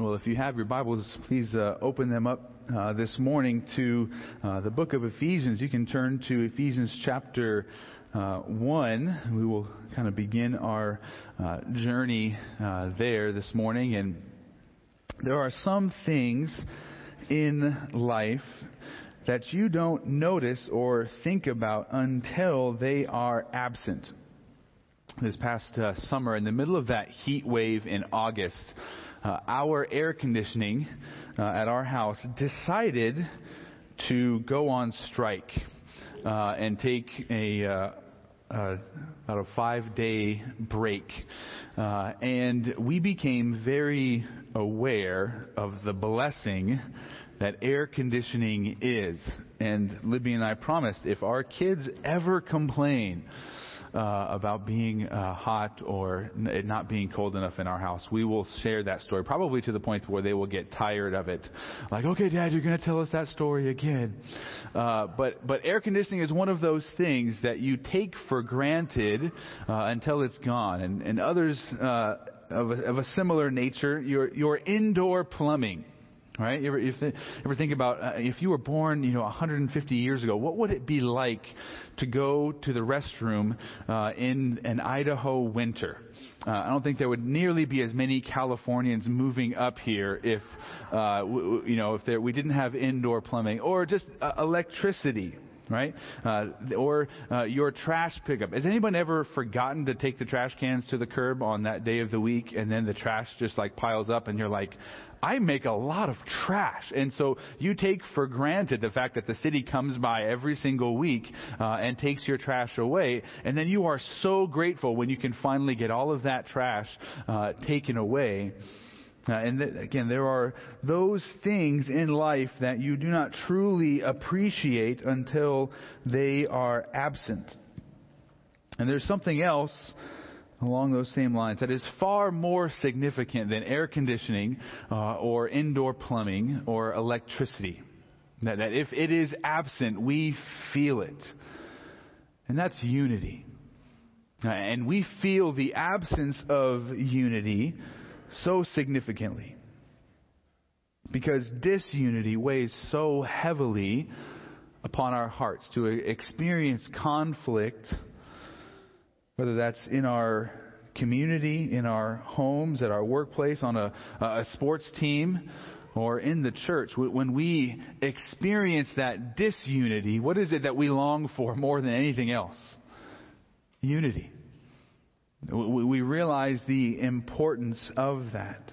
Well, if you have your Bibles, please uh, open them up uh, this morning to uh, the book of Ephesians. You can turn to Ephesians chapter uh, 1. We will kind of begin our uh, journey uh, there this morning. And there are some things in life that you don't notice or think about until they are absent. This past summer, in the middle of that heat wave in August, uh, our air conditioning uh, at our house decided to go on strike uh, and take a uh, uh, about a five day break. Uh, and we became very aware of the blessing that air conditioning is. And Libby and I promised if our kids ever complain, uh, about being uh, hot or it not being cold enough in our house. We will share that story, probably to the point where they will get tired of it. Like, okay, Dad, you're going to tell us that story again. Uh, but but air conditioning is one of those things that you take for granted uh, until it's gone, and and others. Uh, of a, of a similar nature, your your indoor plumbing Right? You ever, you th- ever think about uh, if you were born, you know, 150 years ago, what would it be like to go to the restroom uh, in an Idaho winter? Uh, I don't think there would nearly be as many Californians moving up here if, uh, w- you know, if there, we didn't have indoor plumbing or just uh, electricity right? Uh, or uh, your trash pickup. Has anyone ever forgotten to take the trash cans to the curb on that day of the week, and then the trash just like piles up, and you're like, I make a lot of trash. And so you take for granted the fact that the city comes by every single week uh, and takes your trash away. And then you are so grateful when you can finally get all of that trash uh, taken away. Uh, and th- again, there are those things in life that you do not truly appreciate until they are absent. And there's something else along those same lines that is far more significant than air conditioning uh, or indoor plumbing or electricity. That, that if it is absent, we feel it. And that's unity. Uh, and we feel the absence of unity so significantly. Because disunity weighs so heavily upon our hearts to experience conflict whether that's in our community, in our homes, at our workplace, on a, a sports team, or in the church, when we experience that disunity, what is it that we long for more than anything else? Unity. We realize the importance of that.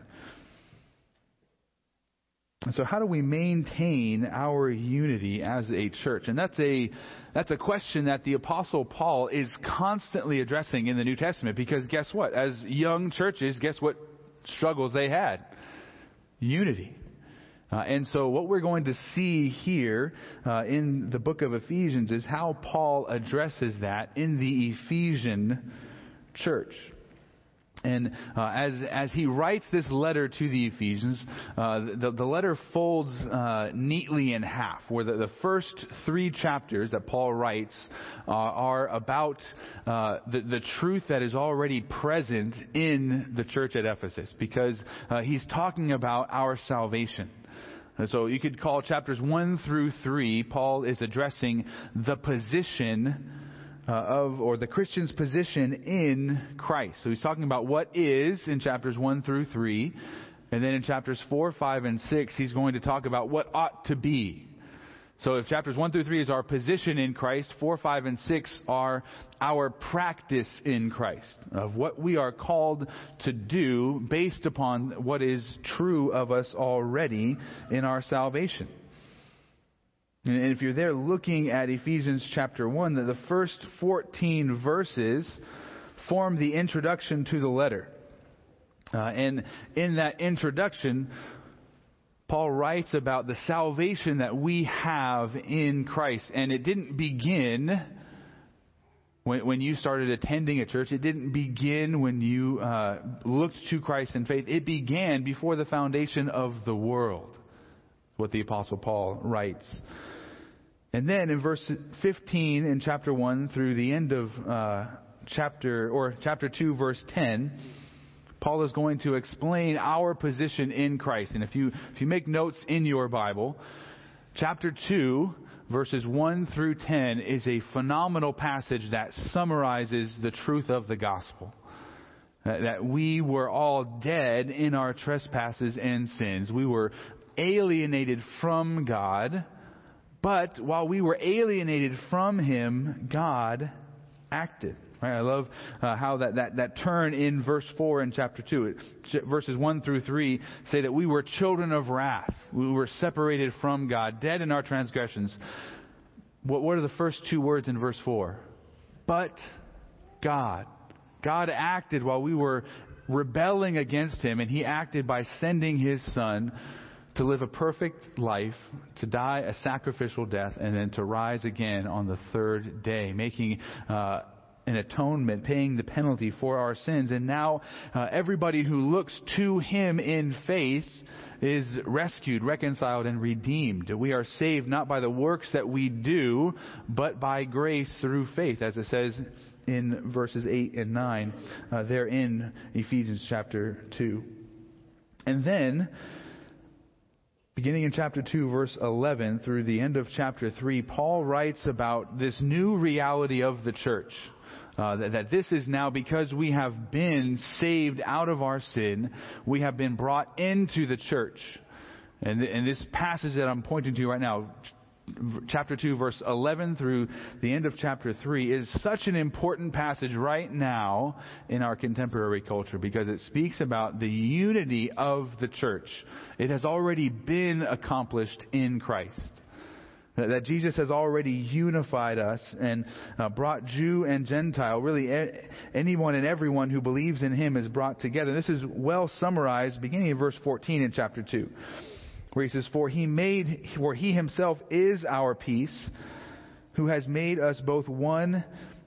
So, how do we maintain our unity as a church? And that's a that's a question that the Apostle Paul is constantly addressing in the New Testament because guess what? As young churches, guess what struggles they had? Unity. Uh, and so, what we're going to see here uh, in the book of Ephesians is how Paul addresses that in the Ephesian church. And uh, as, as he writes this letter to the Ephesians, uh, the, the letter folds uh, neatly in half, where the, the first three chapters that Paul writes uh, are about uh, the, the truth that is already present in the church at Ephesus, because uh, he's talking about our salvation. And so you could call chapters 1 through 3, Paul is addressing the position uh, of, or the Christian's position in Christ. So he's talking about what is in chapters 1 through 3. And then in chapters 4, 5, and 6, he's going to talk about what ought to be. So if chapters 1 through 3 is our position in Christ, 4, 5, and 6 are our practice in Christ, of what we are called to do based upon what is true of us already in our salvation. And if you're there looking at Ephesians chapter 1, the first 14 verses form the introduction to the letter. Uh, and in that introduction, Paul writes about the salvation that we have in Christ. And it didn't begin when, when you started attending a church. It didn't begin when you uh, looked to Christ in faith. It began before the foundation of the world, what the Apostle Paul writes. And then in verse 15 in chapter 1 through the end of uh, chapter, or chapter 2, verse 10, Paul is going to explain our position in Christ. And if you, if you make notes in your Bible, chapter 2, verses 1 through 10 is a phenomenal passage that summarizes the truth of the gospel. That we were all dead in our trespasses and sins. We were alienated from God. But while we were alienated from Him, God acted. Right? I love uh, how that, that, that turn in verse 4 in chapter 2. It, verses 1 through 3 say that we were children of wrath. We were separated from God, dead in our transgressions. What, what are the first two words in verse 4? But God. God acted while we were rebelling against Him, and He acted by sending His Son to live a perfect life, to die a sacrificial death, and then to rise again on the third day, making uh, an atonement, paying the penalty for our sins. And now uh, everybody who looks to Him in faith is rescued, reconciled, and redeemed. We are saved not by the works that we do, but by grace through faith, as it says in verses 8 and 9 uh, there in Ephesians chapter 2. And then, beginning in chapter 2, verse 11, through the end of chapter 3, Paul writes about this new reality of the church. Uh, that, that, this is now because we have been saved out of our sin, we have been brought into the church. And, and this passage that I'm pointing to right now, chapter 2, verse 11 through the end of chapter 3, is such an important passage right now in our contemporary culture because it speaks about the unity of the church. It has already been accomplished in Christ. That Jesus has already unified us and uh, brought Jew and Gentile, really anyone and everyone who believes in him is brought together. This is well summarized beginning in verse 14 in chapter 2, where he says, For he made, for he himself is our peace, who has made us both one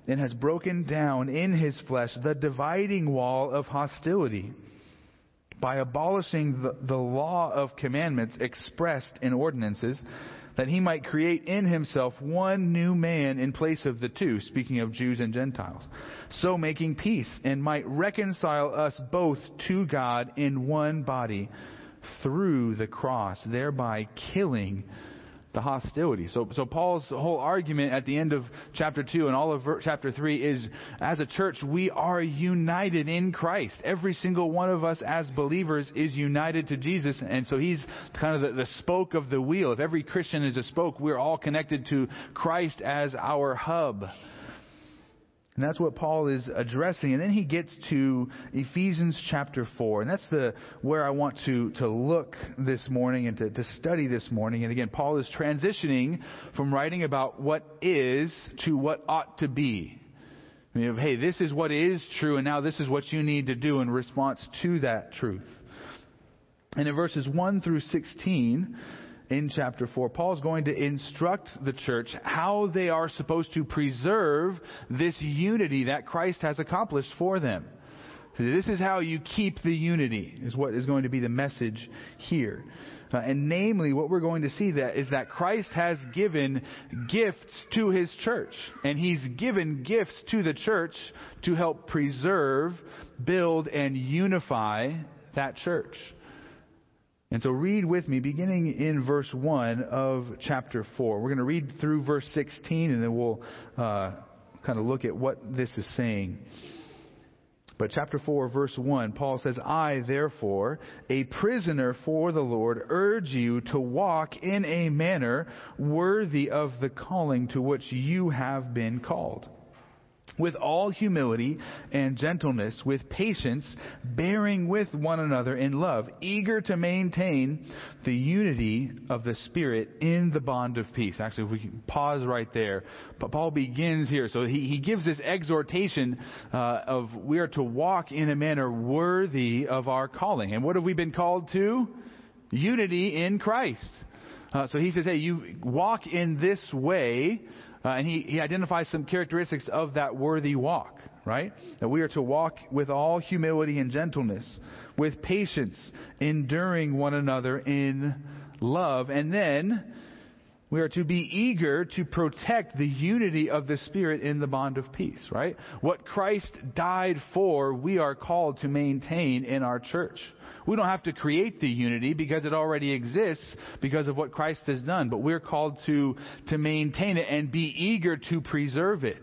and has broken down in his flesh the dividing wall of hostility by abolishing the, the law of commandments expressed in ordinances that he might create in himself one new man in place of the two, speaking of Jews and Gentiles, so making peace, and might reconcile us both to God in one body through the cross, thereby killing the hostility. So, so Paul's whole argument at the end of chapter 2 and all of chapter 3 is as a church, we are united in Christ. Every single one of us as believers is united to Jesus. And so he's kind of the, the spoke of the wheel. If every Christian is a spoke, we're all connected to Christ as our hub. And that's what Paul is addressing. And then he gets to Ephesians chapter 4. And that's the, where I want to, to look this morning and to, to study this morning. And again, Paul is transitioning from writing about what is to what ought to be. I mean, hey, this is what is true, and now this is what you need to do in response to that truth. And in verses 1 through 16, in chapter 4. Paul's going to instruct the church how they are supposed to preserve this unity that Christ has accomplished for them. So this is how you keep the unity, is what is going to be the message here. Uh, and namely, what we're going to see that is that Christ has given gifts to his church. And he's given gifts to the church to help preserve, build, and unify that church. And so read with me, beginning in verse 1 of chapter 4. We're going to read through verse 16 and then we'll uh, kind of look at what this is saying. But chapter 4, verse 1, Paul says, I, therefore, a prisoner for the Lord, urge you to walk in a manner worthy of the calling to which you have been called with all humility and gentleness, with patience, bearing with one another in love, eager to maintain the unity of the Spirit in the bond of peace. Actually, if we can pause right there. But Paul begins here. So he, he gives this exhortation uh, of we are to walk in a manner worthy of our calling. And what have we been called to? Unity in Christ. Uh, so he says, hey, you walk in this way uh, and he, he identifies some characteristics of that worthy walk, right? That we are to walk with all humility and gentleness, with patience, enduring one another in love. And then We are to be eager to protect the unity of the Spirit in the bond of peace, right? What Christ died for, we are called to maintain in our church. We don't have to create the unity because it already exists because of what Christ has done, but we're called to, to maintain it and be eager to preserve it.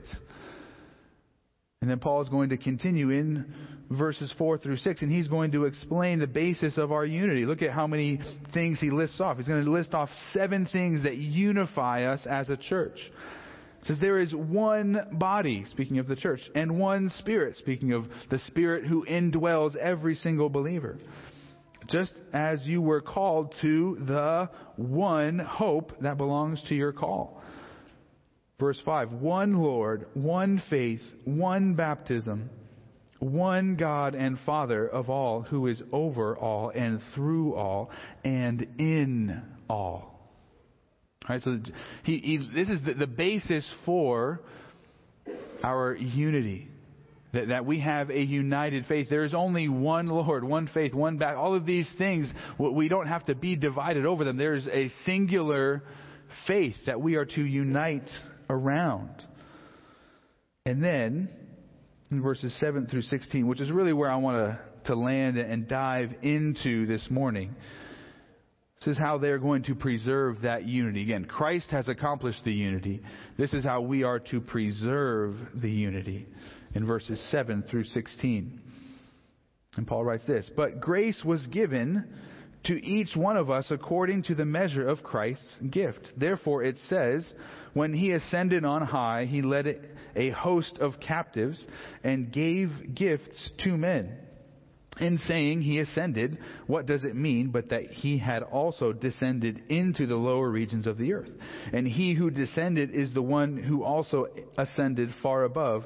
And then Paul is going to continue in verses 4 through 6, and he's going to explain the basis of our unity. Look at how many things he lists off. He's going to list off seven things that unify us as a church. It says there is one body, speaking of the church, and one spirit, speaking of the spirit who indwells every single believer. Just as you were called to the one hope that belongs to your call. Verse 5 One Lord, one faith, one baptism, one God and Father of all, who is over all and through all and in all. All right, so he, he, this is the, the basis for our unity. That, that we have a united faith. There is only one Lord, one faith, one back. All of these things, we don't have to be divided over them. There is a singular faith that we are to unite around. And then, in verses 7 through 16, which is really where I want to, to land and dive into this morning, this is how they're going to preserve that unity. Again, Christ has accomplished the unity. This is how we are to preserve the unity in verses 7 through 16. And Paul writes this But grace was given to each one of us according to the measure of Christ's gift. Therefore, it says, when he ascended on high, he led a host of captives and gave gifts to men. In saying he ascended, what does it mean but that he had also descended into the lower regions of the earth? And he who descended is the one who also ascended far above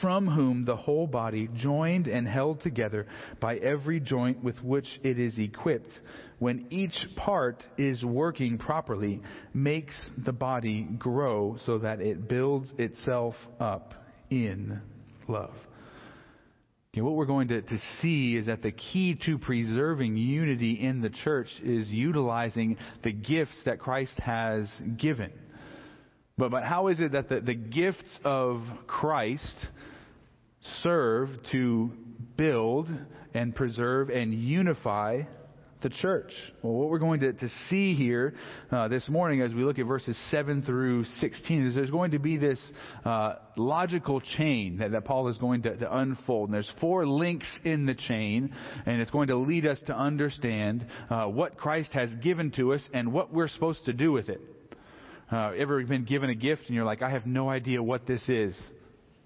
from whom the whole body, joined and held together by every joint with which it is equipped, when each part is working properly, makes the body grow so that it builds itself up in love. Okay, what we're going to, to see is that the key to preserving unity in the church is utilizing the gifts that Christ has given. But, but how is it that the, the gifts of Christ serve to build and preserve and unify the church? Well, what we're going to, to see here uh, this morning as we look at verses 7 through 16 is there's going to be this uh, logical chain that, that Paul is going to, to unfold. And there's four links in the chain, and it's going to lead us to understand uh, what Christ has given to us and what we're supposed to do with it. Uh, ever been given a gift and you're like, I have no idea what this is?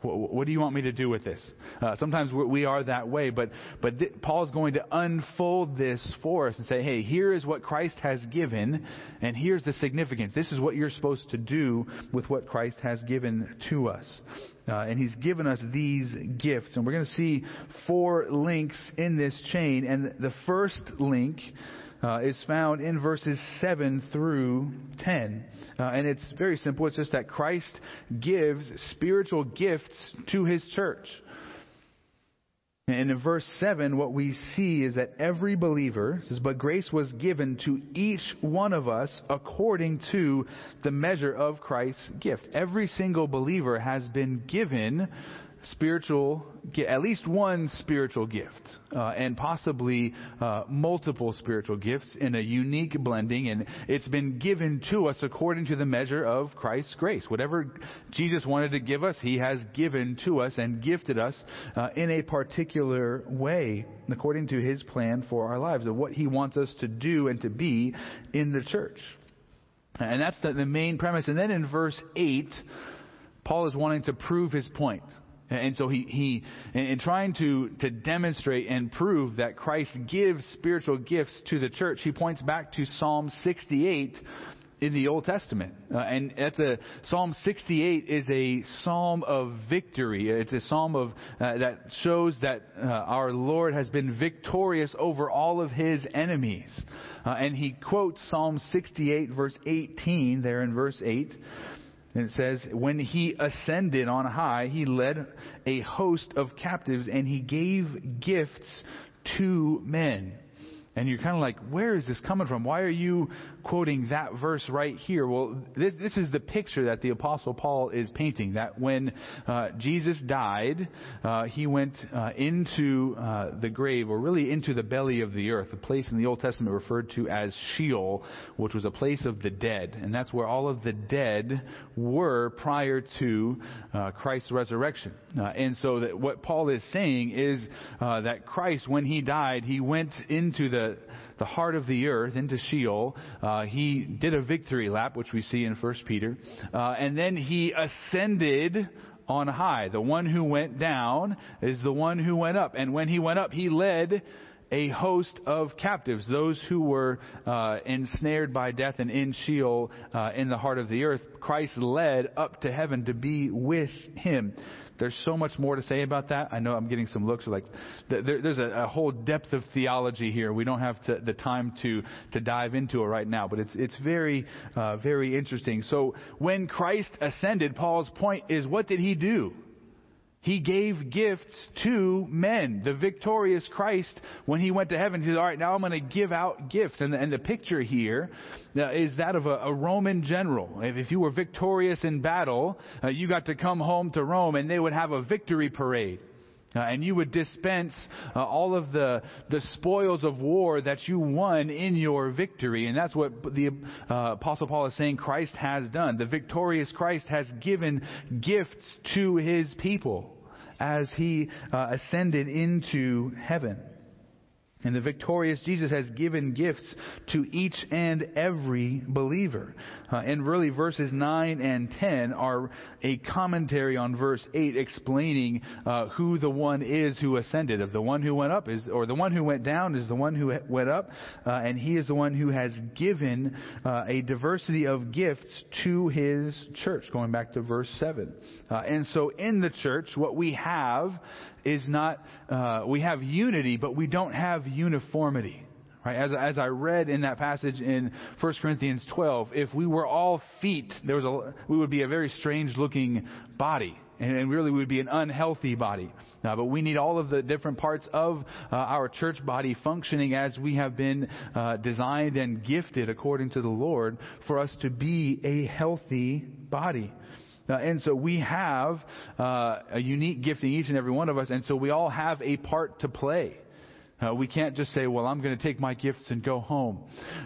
What, what do you want me to do with this? Uh, sometimes we are that way, but but th- Paul is going to unfold this for us and say, "Hey, here is what Christ has given, and here's the significance. This is what you're supposed to do with what Christ has given to us." Uh, and He's given us these gifts, and we're going to see four links in this chain. And the first link uh, is found in verses 7 through 10. Uh, and it's very simple. It's just that Christ gives spiritual gifts to his church. And in verse 7, what we see is that every believer says, But grace was given to each one of us according to the measure of Christ's gift. Every single believer has been given spiritual, at least one spiritual gift, uh, and possibly uh, multiple spiritual gifts in a unique blending, and it's been given to us according to the measure of Christ's grace. Whatever Jesus wanted to give us, He has given to us and gifted us uh, in a particular way, according to His plan for our lives, of what He wants us to do and to be in the church. And that's the, the main premise. And then in verse 8, Paul is wanting to prove his point. And so he, he in trying to, to demonstrate and prove that Christ gives spiritual gifts to the church, he points back to Psalm 68 in the Old Testament. Uh, and at the Psalm 68 is a psalm of victory. It's a psalm of uh, that shows that uh, our Lord has been victorious over all of his enemies. Uh, and he quotes Psalm 68 verse 18 there in verse 8. And it says, When he ascended on high, he led a host of captives and he gave gifts to men. And you're kind of like, where is this coming from? Why are you quoting that verse right here? Well, this, this is the picture that the Apostle Paul is painting. That when uh, Jesus died, uh, he went uh, into uh, the grave, or really into the belly of the earth, a place in the Old Testament referred to as Sheol, which was a place of the dead. And that's where all of the dead were prior to uh, Christ's resurrection. Uh, and so that what Paul is saying is that Christ, when he died, he went into the the, heart of the earth, into Sheol. Uh, he did a victory lap, which we see in 1 Peter. Uh, and then he ascended on high. The one who went down is the one who went up. And when he went up, he led a host of captives, those who were uh, ensnared by death and in Sheol uh, in the heart of the earth. Christ led up to heaven to be with him. There's so much more to say about that. I know I'm getting some looks like there, there's a, a, whole depth of theology here. We don't have to, the time to to dive into it right now, but it's it's very uh, very interesting. So when Christ ascended, Paul's point is, what did he do? He gave gifts to men. The victorious Christ, when he went to heaven, he said, All right, now I'm going to give out gifts. And the, and the picture here uh, is that of a, a, Roman general. If, if, you were victorious in battle, uh, you got to come home to Rome and they would have a victory parade. Uh, and you would dispense uh, all of the, the spoils of war that you won in your victory. And that's what the uh, Apostle Paul is saying Christ has done. The victorious Christ has given gifts to his people as he uh, ascended into heaven. And the victorious Jesus has given gifts to each and every believer. Uh, and really, verses 9 and 10 are a commentary on verse 8 explaining uh, who the one is who ascended. Of the one who went up is, or the one who went down is the one who went up, uh, and he is the one who has given uh, a diversity of gifts to his church, going back to verse 7. Uh, and so in the church, what we have is not, uh, we have unity, but we don't have uniformity. Right? As, as I read in that passage in 1 Corinthians 12, if we were all feet, there was a, we would be a very strange looking body. And, and really we would be an unhealthy body. Uh, but we need all of the different parts of uh, our church body functioning as we have been uh, designed and gifted according to the Lord for us to be a healthy body. Uh, and so we have uh, a unique gift in each and every one of us, and so we all have a part to play. Uh, we can't just say, well, I'm going to take my gifts and go home,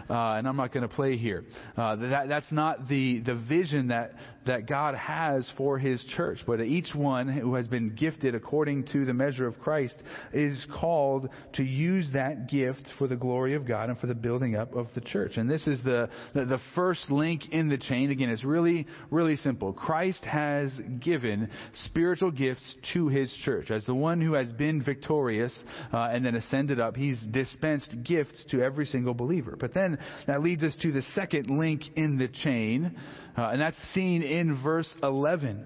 uh, and I'm not going to play here. Uh, that, that's not the, the vision that, that God has for His church. But each one who has been gifted according to the measure of Christ is called to use that gift for the glory of God and for the building up of the church. And this is the, the, the first link in the chain. Again, it's really, really simple. Christ has given spiritual gifts to His church. As the one who has been victorious uh, and then ascended ended up, he's dispensed gifts to every single believer. But then that leads us to the second link in the chain, uh, and that's seen in verse 11.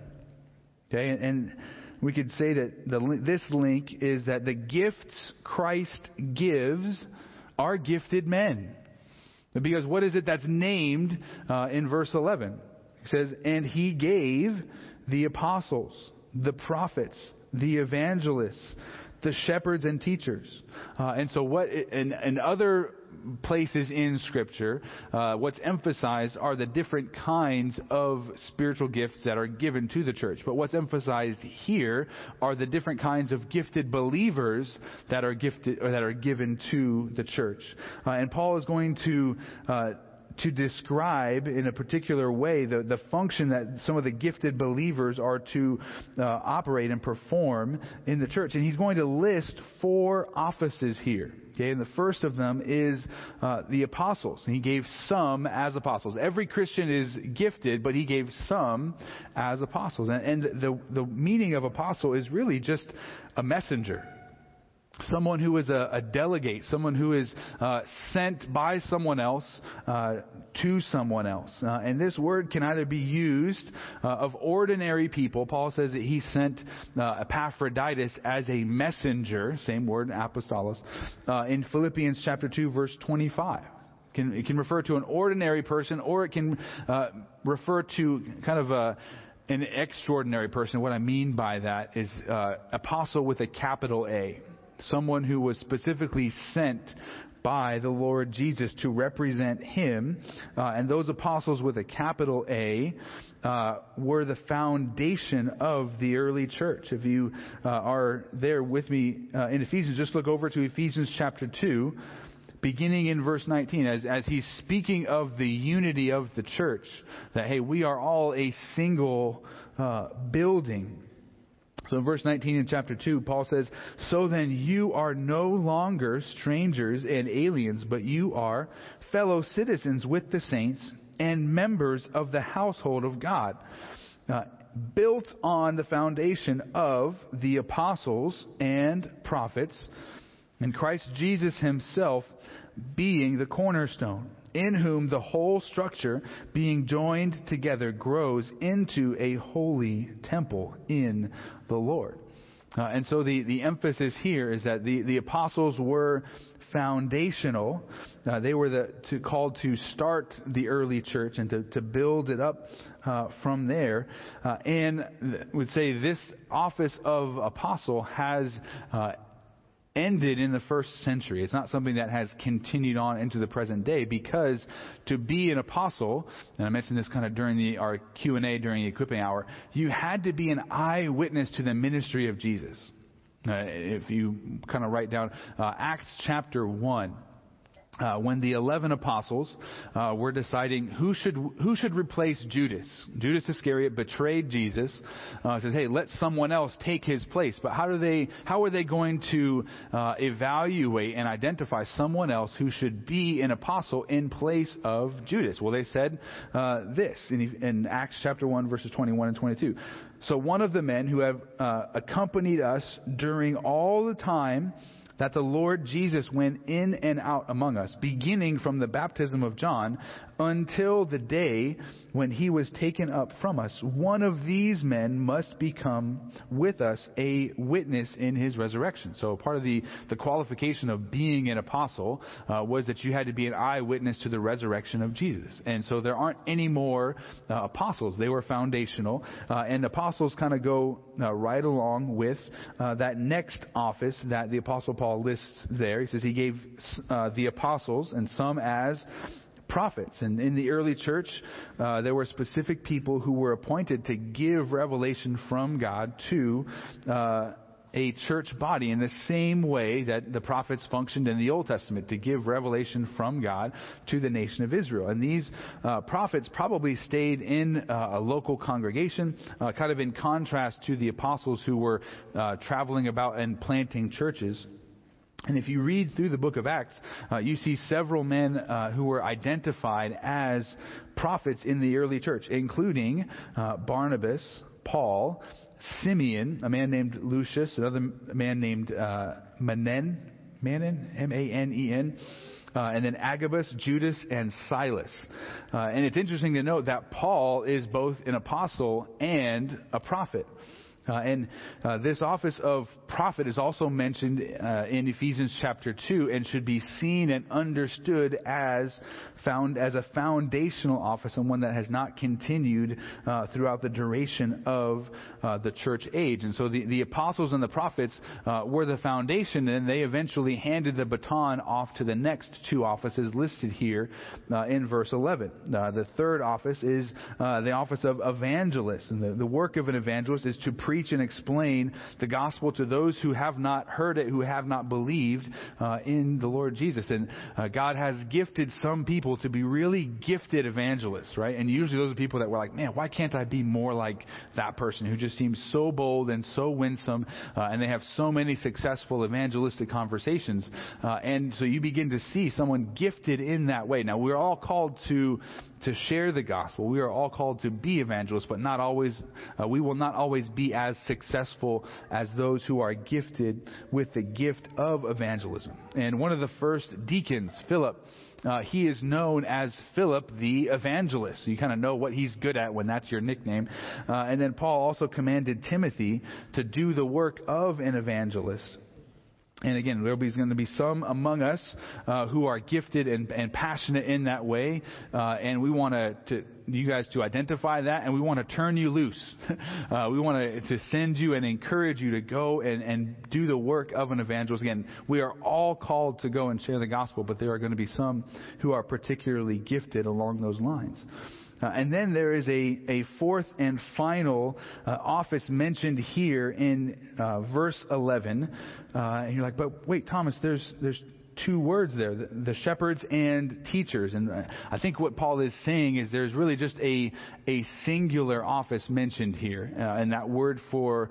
Okay, and, we could say that the, this link is that the gifts Christ gives are gifted men. Because what is it that's named uh, in verse 11? It says, And he gave the apostles, the prophets, the evangelists, the shepherds and teachers. Uh, and so what in, in other places in Scripture, uh, what's emphasized are the different kinds of spiritual gifts that are given to the church. But what's emphasized here are the different kinds of gifted believers that are gifted or that are given to the church. Uh, and Paul is going to uh, to describe in a particular way the, the function that some of the gifted believers are to uh, operate and perform in the church. And he's going to list four offices here. Okay, and the first of them is uh, the apostles. He gave some as apostles. Every Christian is gifted, but he gave some as apostles. And, and the, the meaning of apostle is really just a messenger someone who is a, a delegate, someone who is uh, sent by someone else uh, to someone else. Uh, and this word can either be used uh, of ordinary people. Paul says that he sent uh, Epaphroditus as a messenger, same word, apostolos, uh, in Philippians chapter 2, verse 25. It can, it can refer to an ordinary person, or it can refer to kind of a an extraordinary person. What I mean by that is apostle with a capital A someone who was specifically sent by the Lord Jesus to represent him. Uh, and those apostles with a capital A uh, were the foundation of the early church. If you uh, are there with me uh, in Ephesians, just look over to Ephesians chapter 2. Beginning in verse 19, as, as he's speaking of the unity of the church, that hey, we are all a single uh, building. So in verse 19 in chapter 2, Paul says, So then you are no longer strangers and aliens, but you are fellow citizens with the saints and members of the household of God, uh, built on the foundation of the apostles and prophets, and Christ Jesus himself being the cornerstone in whom the whole structure, being joined together, grows into a holy temple in the Lord. Uh, and so the, the emphasis here is that the, the apostles were foundational. Uh, they were the, to, called to start the early church and to, to build it up uh, from there. Uh, and would say this office of apostle has uh, ended in the first century. It's not something that has continued on into the present day because to be an apostle, and I mentioned this kind of during the, our Q&A during the equipping hour, you had to be an eyewitness to the ministry of Jesus. Uh, if you kind of write down uh, Acts chapter 1, uh, when the eleven apostles uh, were deciding who should who should replace Judas. Judas Iscariot betrayed Jesus. Uh, says, "Hey, let someone else take his place." But how do they? How are they going to uh, evaluate and identify someone else who should be an apostle in place of Judas? Well, they said uh, this in, in, Acts chapter one, verses twenty-one and twenty-two. So one of the men who have uh, accompanied us during all the time that the Lord Jesus went in and out among us, beginning from the baptism of John until the day when he was taken up from us. One of these men must become with us a witness in his resurrection. So part of the, the qualification of being an apostle uh, was that you had to be an eyewitness to the resurrection of Jesus. And so there aren't any more uh, apostles. They were foundational. Uh, and apostles kind of go uh, right along with uh, that next office that the apostle Paul lists there. He says he gave uh, the apostles and some as prophets. And in the early church, uh, there were specific people who were appointed to give revelation from God to uh, a church body in the same way that the prophets functioned in the Old Testament to give revelation from God to the nation of Israel. And these uh, prophets probably stayed in uh, a local congregation, uh, kind of in contrast to the apostles who were uh, traveling about and planting churches. And if you read through the book of Acts, uh, you see several men uh, who were identified as prophets in the early church, including uh, Barnabas, Paul, Simeon, a man named Lucius, another man named uh, Manen, Manen, M-A-N-E-N, uh, and then Agabus, Judas, and Silas. Uh, and it's interesting to note that Paul is both an apostle and a prophet. Uh, and uh, this office of prophet is also mentioned uh, in Ephesians chapter 2 and should be seen and understood as found as a foundational office and one that has not continued uh, throughout the duration of uh, the church age. And so the, the apostles and the prophets uh, were the foundation and they eventually handed the baton off to the next two offices listed here in verse 11. the third office is the office of evangelist. And the, the work of an evangelist is to preach preach and explain the gospel to those who have not heard it, who have not believed uh, in the Lord Jesus. And uh, God has gifted some people to be really gifted evangelists, right? And usually those are people that were like, man, why can't I be more like that person who just seems so bold and so winsome, uh, and they have so many successful evangelistic conversations. Uh, and so you begin to see someone gifted in that way. Now we're all called to to share the gospel. We are all called to be evangelists, but not always. Uh, we will not always be successful as those who are gifted with the gift of evangelism. And one of the first deacons, Philip, uh, he is known as Philip the evangelist. So you kind of know what he's good at when that's your nickname. Uh, and then Paul also commanded Timothy to do the work of an evangelist. And again, there'll be going to be some among us uh, who are gifted and, and, passionate in that way, uh, and we want to, you guys to identify that, and we want to turn you loose. uh, we want to send you and encourage you to go and, and do the work of an evangelist. Again, we are all called to go and share the gospel, but there are going to be some who are particularly gifted along those lines. Uh, and then there is a, a fourth and final uh, office mentioned here in uh, verse 11. Uh, and you're like, but wait, Thomas, there's, there's two words there the, the, shepherds and teachers. And uh, I think what Paul is saying is there's really just a, a singular office mentioned here. Uh, and that word for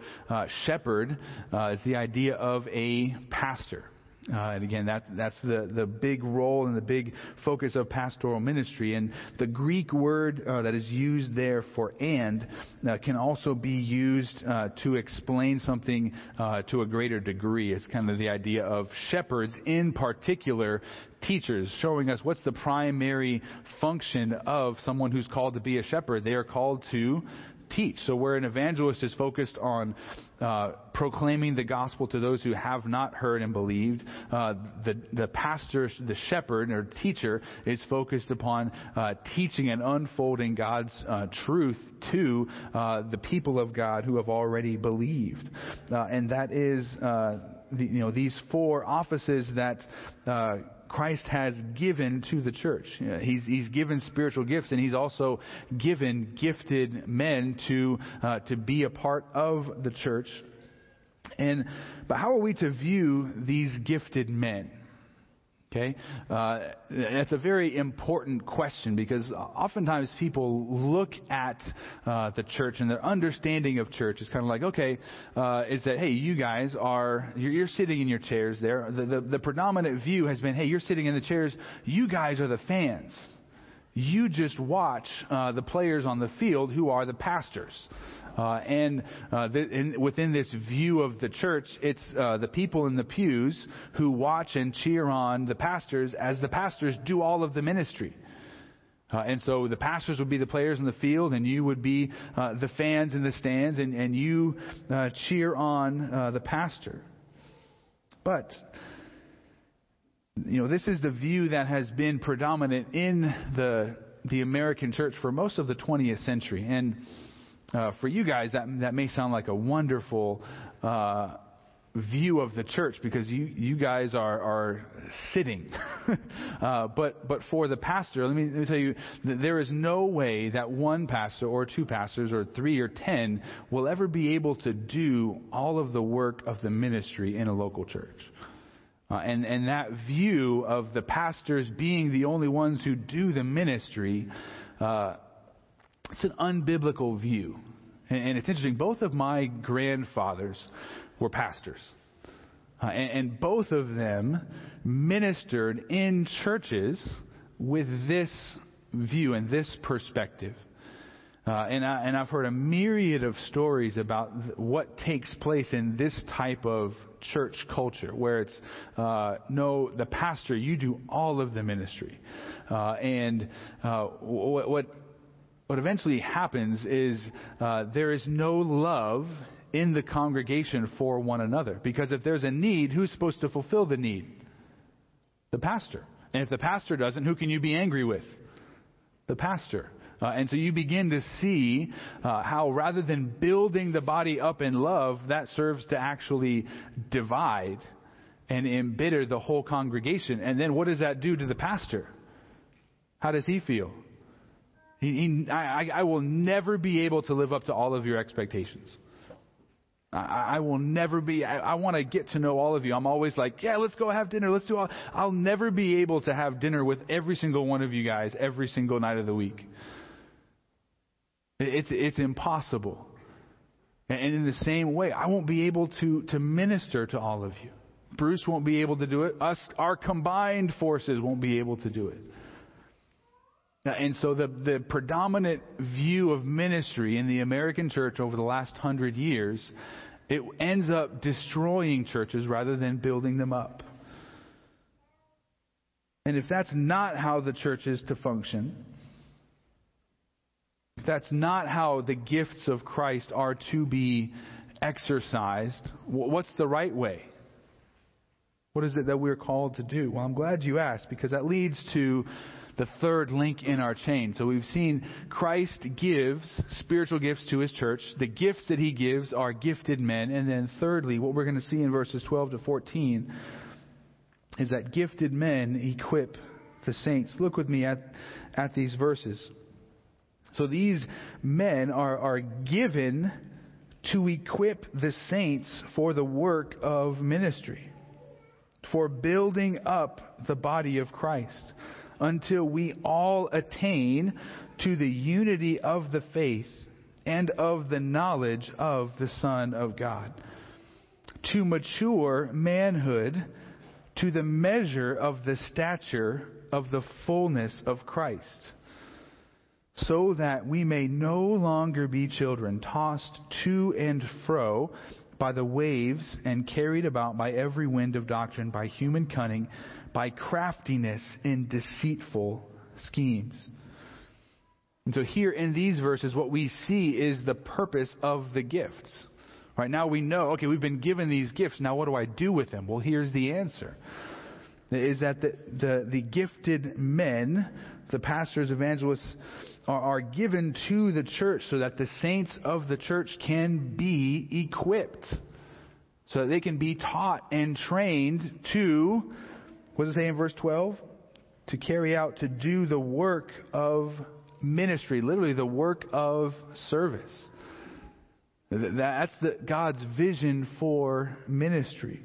shepherd is the idea of a pastor. Uh, and again, that, that's the, the big role and the big focus of pastoral ministry. And the Greek word uh, that is used there for and uh, can also be used uh, to explain something uh, to a greater degree. It's kind of the idea of shepherds, in particular, teachers, showing us what's the primary function of someone who's called to be a shepherd. They are called to teach. So where an evangelist is focused on uh, proclaiming the gospel to those who have not heard and believed, uh, the the pastor, the shepherd or teacher, is focused upon uh, teaching and unfolding God's uh, truth to uh, the people of God who have already believed, uh, and that is. The, you know these four offices that Christ has given to the church. He's, he's given spiritual gifts, and he's also given gifted men to uh, to be a part of the church. And but how are we to view these gifted men? Okay? Uh, that's a very important question because oftentimes people look at uh, the church and their understanding of church is kind of like, okay, uh, is that, hey, you guys are, you're, you're sitting in your chairs there. The, the, the predominant view has been, hey, you're sitting in the chairs, you guys are the fans. You just watch uh, the players on the field who are the pastors. Uh, and uh, th- in, within this view of the church, it's uh, the people in the pews who watch and cheer on the pastors as the pastors do all of the ministry. Uh, and so the pastors would be the players in the field, and you would be uh, the fans in the stands, and, and you uh, cheer on uh, the pastor. But, you know, this is the view that has been predominant in the, the American church for most of the 20th century. And uh, for you guys, that, that may sound like a wonderful uh, view of the church because you, you guys are, are sitting. uh, but, but for the pastor, let me, let me tell you, there is no way that one pastor or two pastors or three or ten will ever be able to do all of the work of the ministry in a local church. Uh, and, and that view of the pastors being the only ones who do the ministry uh, it's an unbiblical view. And, it's interesting, both of my grandfathers were pastors. Uh, and, and both of them ministered in churches with this view and this perspective. Uh, and, I, and I've heard a myriad of stories about th- what takes place in this type of church culture, where it's uh, no, the pastor, you do all of the ministry, uh, and uh, what, what what eventually happens is uh, there is no love in the congregation for one another. Because if there's a need, who's supposed to fulfill the need? The pastor. And if the pastor doesn't, who can you be angry with? The pastor. Uh, and so you begin to see uh, how rather than building the body up in love, that serves to actually divide and embitter the whole congregation. And then what does that do to the pastor? How does he feel? He, he, I, I will never be able to live up to all of your expectations. I, I will never be, I, I want to get to know all of you. I'm always like, yeah, let's go have dinner. Let's do all. I'll never be able to have dinner with every single one of you guys every single night of the week. It's, it's impossible. And in the same way, I won't be able to, to minister to all of you. Bruce won't be able to do it. Us, our combined forces won't be able to do it. And so the, the predominant view of ministry in the American church over the last hundred years, it ends up destroying churches rather than building them up. And if that's not how the church is to function, if that's not how the gifts of Christ are to be exercised, what's the right way? What is it that we're called to do? Well, I'm glad you asked because that leads to the third link in our chain. So we've seen Christ gives spiritual gifts to his church. The gifts that he gives are gifted men. And then thirdly, what we're going to see in verses 12 to 14 is that gifted men equip the saints. Look with me at, at these verses. So these men are, are given to equip the saints for the work of ministry, for building up the body of Christ until we all attain to the unity of the faith and of the knowledge of the Son of God, to mature manhood to the measure of the stature of the fullness of Christ, so that we may no longer be children tossed to and fro by the waves and carried about by every wind of doctrine, by human cunning by craftiness in deceitful schemes. And so here in these verses, what we see is the purpose of the gifts. Right now we know, okay, we've been given these gifts. Now what do I do with them? Well, here's the answer. Is that the, the, the gifted men, the pastors, evangelists, are, are given to the church so that the saints of the church can be equipped. So that they can be taught and trained to what does it say in verse 12? To carry out, to do the work of ministry, literally the work of service. That's the, God's vision for ministry.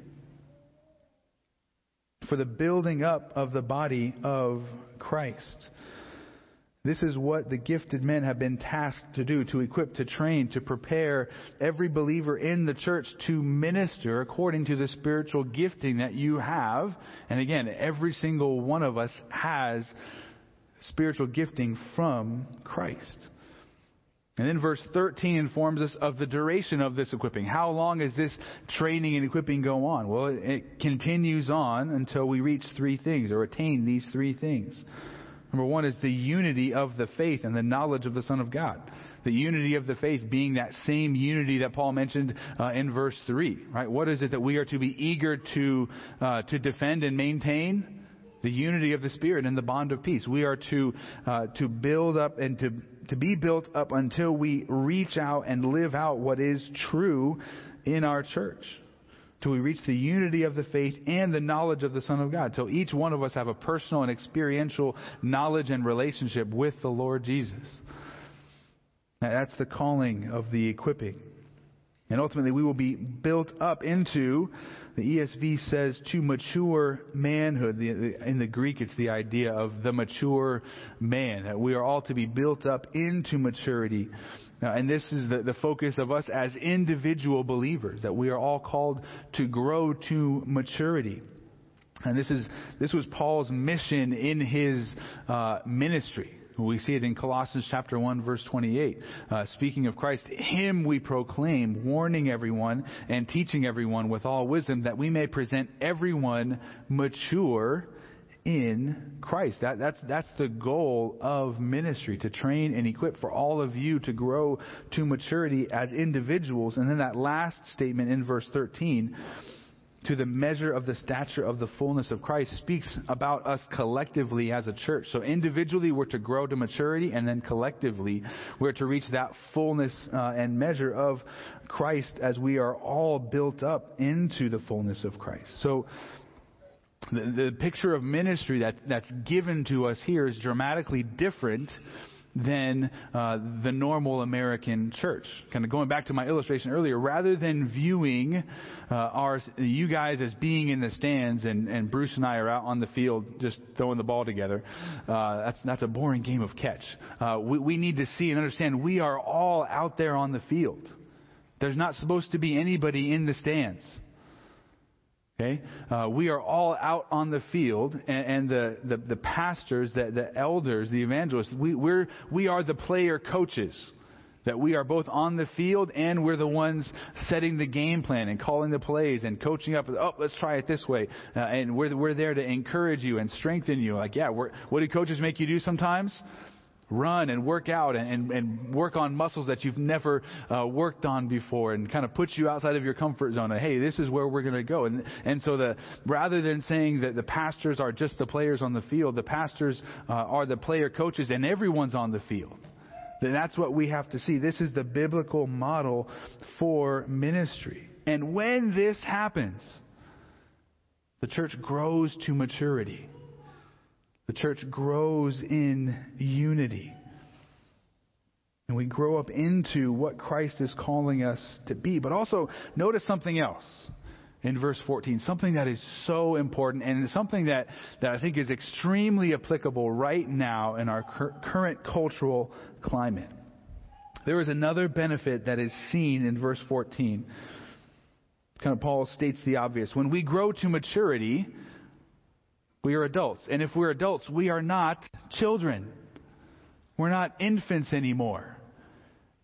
For the building up of the body of Christ. This is what the gifted men have been tasked to do, to equip, to train, to prepare every believer in the church to minister according to the spiritual gifting that you have. And again, every single one of us has spiritual gifting from Christ. And then verse 13 informs us of the duration of this equipping. How long is this training and equipping go on? Well, it continues on until we reach three things or attain these three things. Number one is the unity of the faith and the knowledge of the Son of God. The unity of the faith being that same unity that Paul mentioned uh, in verse 3, right? What is it that we are to be eager to, uh, to defend and maintain? The unity of the Spirit and the bond of peace. We are to, uh, to build up and to, to be built up until we reach out and live out what is true in our church till we reach the unity of the faith and the knowledge of the Son of God. Till each one of us have a personal and experiential knowledge and relationship with the Lord Jesus. Now, that's the calling of the equipping. And ultimately, we will be built up into, the ESV says, to mature manhood. in the Greek, it's the idea of the mature man. That we are all to be built up into maturity now, and this is the, the focus of us as individual believers, that we are all called to grow to maturity. And this is this was Paul's mission in his uh, ministry. We see it in Colossians chapter 1 verse 28. Uh, speaking of Christ, Him we proclaim, warning everyone and teaching everyone with all wisdom that we may present everyone mature in Christ. That, that's, that's the goal of ministry, to train and equip for all of you to grow to maturity as individuals. And then that last statement in verse 13, to the measure of the stature of the fullness of Christ, speaks about us collectively as a church. So individually, we're to grow to maturity, and then collectively, we're to reach that fullness uh, and measure of Christ as we are all built up into the fullness of Christ. So, the, the picture of ministry that, that's given to us here is dramatically different than uh, the normal American church. Kind of going back to my illustration earlier, rather than viewing uh, our you guys as being in the stands and, and Bruce and I are out on the field just throwing the ball together, uh, that's that's a boring game of catch. Uh, we, we need to see and understand we are all out there on the field. There's not supposed to be anybody in the stands. Okay? Uh, we are all out on the field, and, and the, the, the, pastors, the, the elders, the evangelists, we, we're, we are the player coaches. That we are both on the field and we're the ones setting the game plan and calling the plays and coaching up. Oh, let's try it this way. Uh, and we're, we're there to encourage you and strengthen you. Like, yeah, what do coaches make you do sometimes? Run and work out and, and, work on muscles that you've never uh, worked on before and kind of put you outside of your comfort zone. And, hey, this is where we're going to go. And, and so the, rather than saying that the pastors are just the players on the field, the pastors uh, are the player coaches and everyone's on the field. Then that's what we have to see. This is the biblical model for ministry. And when this happens, the church grows to maturity. The church grows in unity. And we grow up into what Christ is calling us to be. But also, notice something else in verse 14, something that is so important and something that, that I think is extremely applicable right now in our cur- current cultural climate. There is another benefit that is seen in verse 14. Kind of Paul states the obvious. When we grow to maturity, we are adults. And if we're adults, we are not children. We're not infants anymore.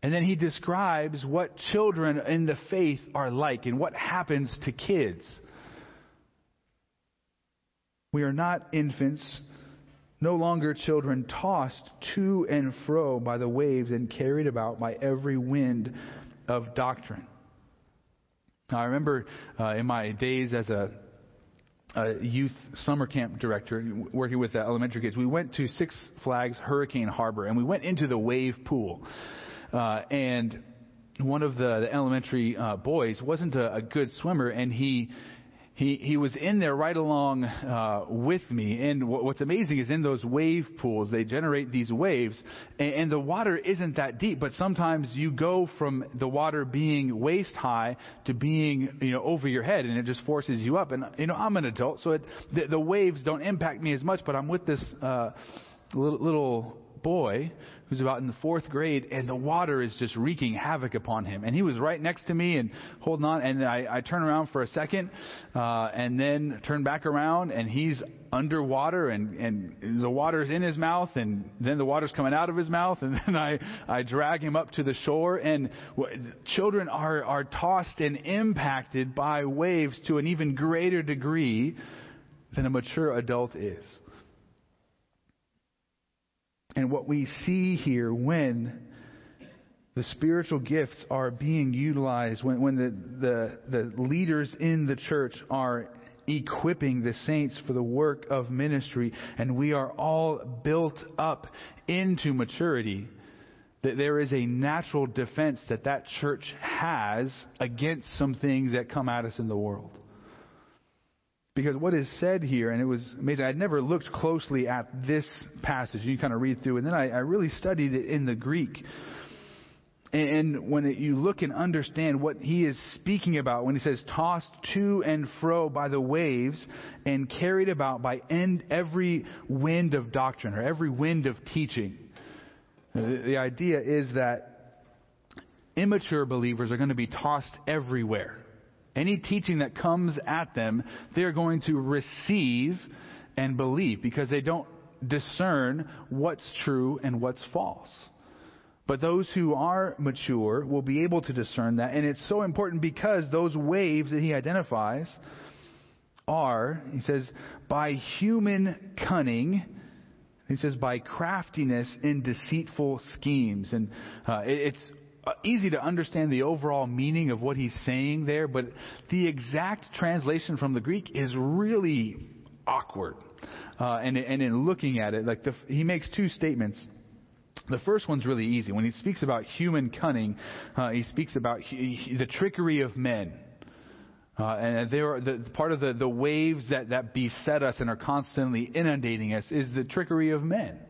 And then he describes what children in the faith are like and what happens to kids. We are not infants, no longer children, tossed to and fro by the waves and carried about by every wind of doctrine. Now, I remember uh, in my days as a a youth summer camp director working with elementary kids. We went to Six Flags Hurricane Harbor and we went into the wave pool. Uh, and one of the, the elementary uh, boys wasn't a, a good swimmer and he he, he was in there right along uh, with me. And what's amazing is in those wave pools, they generate these waves, and, and the water isn't that deep, but sometimes you go from the water being waist high to being, you know, over your head, and it just forces you up. And, you know, I'm an adult, so it, the, the waves don't impact me as much, but I'm with this uh, little, little boy who's about in the fourth grade, and the water is just wreaking havoc upon him. And he was right next to me and holding on. And I, I turn around for a second, uh, and then turn back around, and he's underwater, and, and the water's in his mouth, and then the water's coming out of his mouth, and then I, I drag him up to the shore. And children are, are tossed and impacted by waves to an even greater degree than a mature adult is. And what we see here when the spiritual gifts are being utilized, when, when the, the, the leaders in the church are equipping the saints for the work of ministry, and we are all built up into maturity, that there is a natural defense that that church has against some things that come at us in the world. Because what is said here, and it was amazing, I'd never looked closely at this passage. You kind of read through, and then I, I really studied it in the Greek. And when you look and understand what he is speaking about when he says tossed to and fro by the waves and carried about by end, every wind of doctrine or every wind of teaching. Uh, the, the idea is that immature believers are going to be tossed everywhere. Any teaching that comes at them, they're going to receive and believe because they don't discern what's true and what's false. But those who are mature will be able to discern that. And it's so important because those waves that he identifies are, he says, by human cunning. He says, by craftiness in deceitful schemes. And uh, it, it's easy to understand the overall meaning of what he's saying there, but the exact translation from the Greek is really awkward. Uh, and, and in looking at it, like the, he makes two statements. The first one's really easy. When he speaks about human cunning, uh, he speaks about he, the trickery of men. Uh, and they are the, part of the, the waves that, that beset us and are constantly inundating us is the trickery of men. Uh,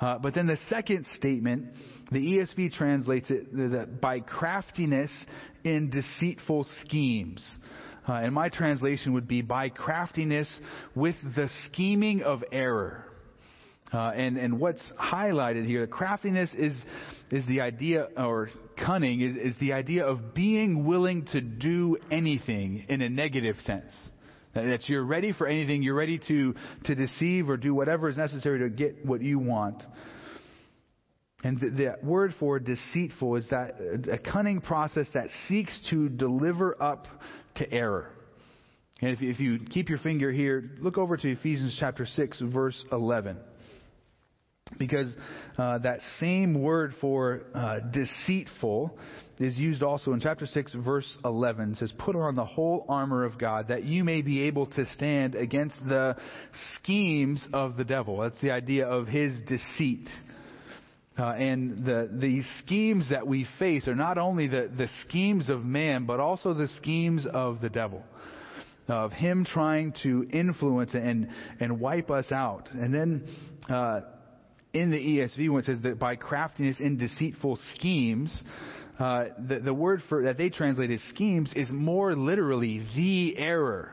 but then the second statement, the ESV translates it that by craftiness in deceitful schemes. Uh, and my translation would be by craftiness with the scheming of error. Uh, and, and what's highlighted here, the craftiness is, is the idea, or cunning is, is the idea of being willing to do anything in a negative sense. That you're ready for anything, you're ready to, to deceive or do whatever is necessary to get what you want. And the, the, word for deceitful is that a cunning process that seeks to deliver up to error. And if, if you keep your finger here, look over to Ephesians chapter 6, verse 11 because uh, that same word for uh, deceitful is used also in chapter 6 verse 11 it says put on the whole armor of god that you may be able to stand against the schemes of the devil. That's the idea of his deceit. Uh, and the, the schemes that we face are not only the, the schemes of man but also the schemes of the devil. Of him trying to influence and and wipe us out. And then uh, in the ESV when it says that by craftiness in deceitful schemes, uh, the, the word for that they translate as schemes is more literally the error.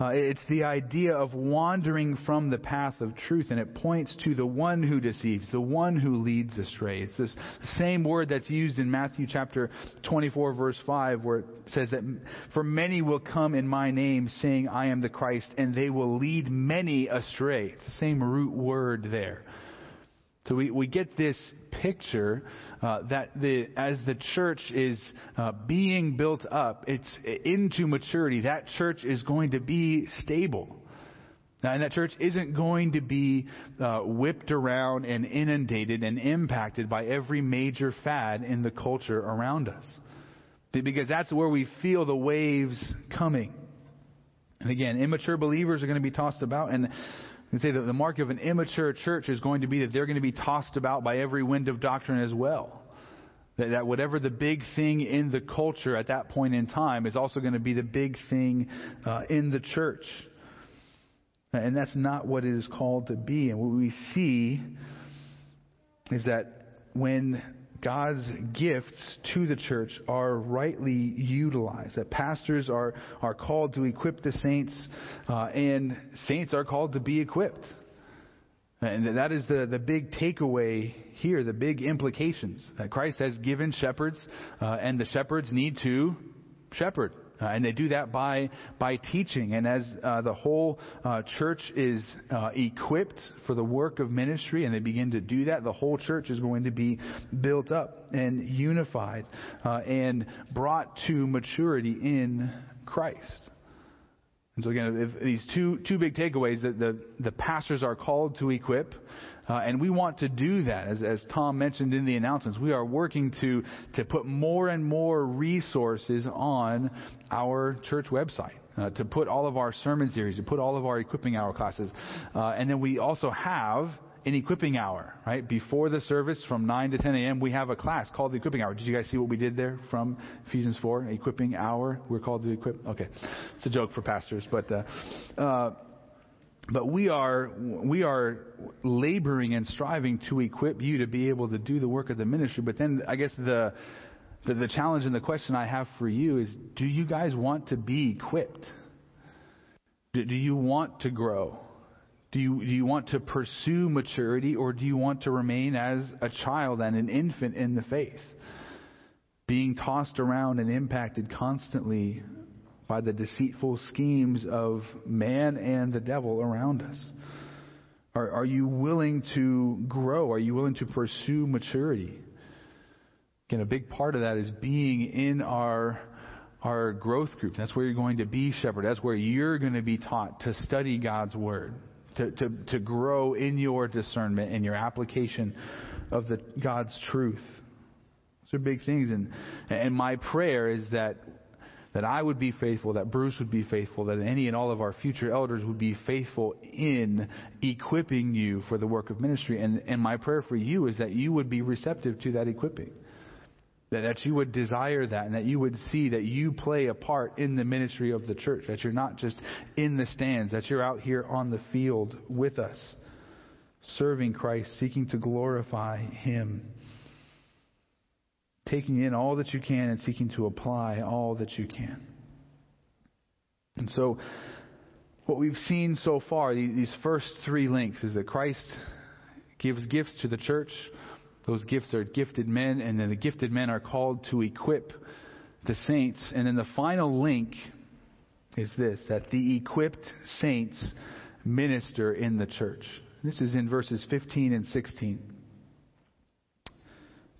Uh, it's the idea of wandering from the path of truth, and it points to the one who deceives, the one who leads astray. It's this same word that's used in Matthew chapter 24, verse 5, where it says that, For many will come in my name, saying, I am the Christ, and they will lead many astray. It's the same root word there. So we, we get this picture uh, that the, as the church is uh, being built up, it's into maturity. That church is going to be stable. Now, and that church isn't going to be uh, whipped around and inundated and impacted by every major fad in the culture around us. Because that's where we feel the waves coming. And again, immature believers are going to be tossed about. And can say that the mark of an immature church is going to be that they're going to be tossed about by every wind of doctrine as well. That, that whatever the big thing in the culture at that point in time is also going to be the big thing uh, in the church. And that's not what it is called to be. And what we see is that when God's gifts to the church are rightly utilized. That pastors are, are called to equip the saints, uh, and saints are called to be equipped. And that is the, the big takeaway here, the big implications. That Christ has given shepherds, uh, and the shepherds need to shepherd. Uh, and they do that by, by teaching. And as uh, the whole uh, church is uh, equipped for the work of ministry and they begin to do that, the whole church is going to be built up and unified uh, and brought to maturity in Christ. And so again, these two, two big takeaways that the, the pastors are called to equip, uh, and we want to do that. As, as Tom mentioned in the announcements, we are working to, to put more and more resources on our church website. Uh, to put all of our sermon series, to put all of our equipping hour classes. Uh, and then we also have an equipping hour, right? Before the service from 9 to 10 a.m., we have a class called the equipping hour. Did you guys see what we did there from Ephesians 4? Equipping hour. We're called to equip. Okay. It's a joke for pastors, but, uh, uh, but we are, we are laboring and striving to equip you to be able to do the work of the ministry. But then I guess the, the, the challenge and the question I have for you is, do you guys want to be equipped? Do, do you want to grow? Do you, do you want to pursue maturity or do you want to remain as a child and an infant in the faith? Being tossed around and impacted constantly by the deceitful schemes of man and the devil around us? Are, are you willing to grow? Are you willing to pursue maturity? Again, a big part of that is being in our our growth group. That's where you're going to be shepherd. That's where you're going to be taught to study God's word, to, to, to grow in your discernment and your application of the, God's truth. Those are big things. And, and my prayer is that, that I would be faithful, that Bruce would be faithful, that any and all of our future elders would be faithful in equipping you for the work of ministry. And, and my prayer for you is that you would be receptive to that equipping. That, that you would desire that and that you would see that you play a part in the ministry of the church. That you're not just in the stands, that you're out here on the field with us, serving Christ, seeking to glorify Him. Taking in all that you can and seeking to apply all that you can. And so, what we've seen so far, these first three links, is that Christ gives gifts to the church those gifts are gifted men, and then the gifted men are called to equip the saints. And then the final link is this that the equipped saints minister in the church. This is in verses 15 and 16.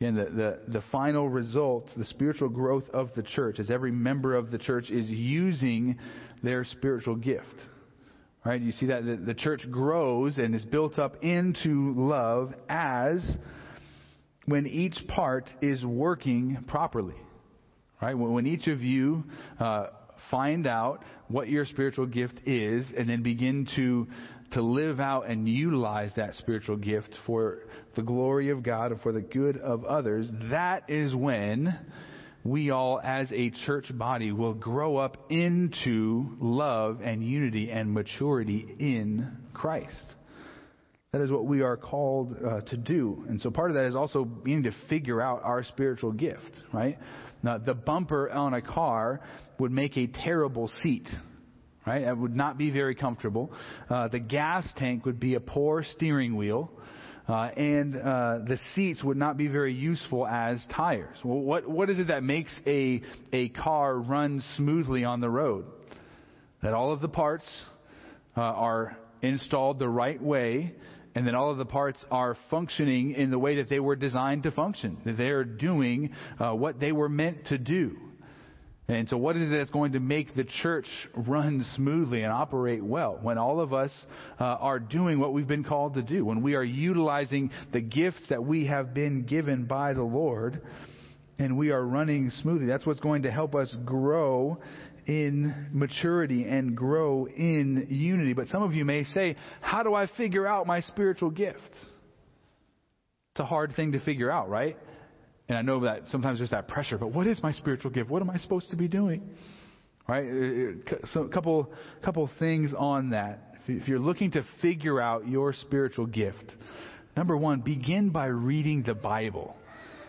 Again, the, the, the final result, the spiritual growth of the church, as every member of the church is using their spiritual gift. Right? You see that the, the church grows and is built up into love as when each part is working properly. Right? When each of you uh, find out what your spiritual gift is and then begin to to live out and utilize that spiritual gift for the glory of God and for the good of others, that is when we all as a church body will grow up into love and unity and maturity in Christ. That is what we are called uh, to do. And so part of that is also beginning to figure out our spiritual gift, right? Now, the bumper on a car would make a terrible seat, right? It would not be very comfortable. Uh, the gas tank would be a poor steering wheel. Uh, and uh, the seats would not be very useful as tires. Well, what what is it that makes a a car run smoothly on the road? That all of the parts uh, are installed the right way, and then all of the parts are functioning in the way that they were designed to function. That they are doing uh, what they were meant to do. And so, what is it that's going to make the church run smoothly and operate well? When all of us uh, are doing what we've been called to do, when we are utilizing the gifts that we have been given by the Lord, and we are running smoothly, that's what's going to help us grow in maturity and grow in unity. But some of you may say, How do I figure out my spiritual gift? It's a hard thing to figure out, right? And I know that sometimes there's that pressure, but what is my spiritual gift? What am I supposed to be doing? Right? Uh, uh, so a couple, couple things on that. If you're looking to figure out your spiritual gift, number one, begin by reading the Bible.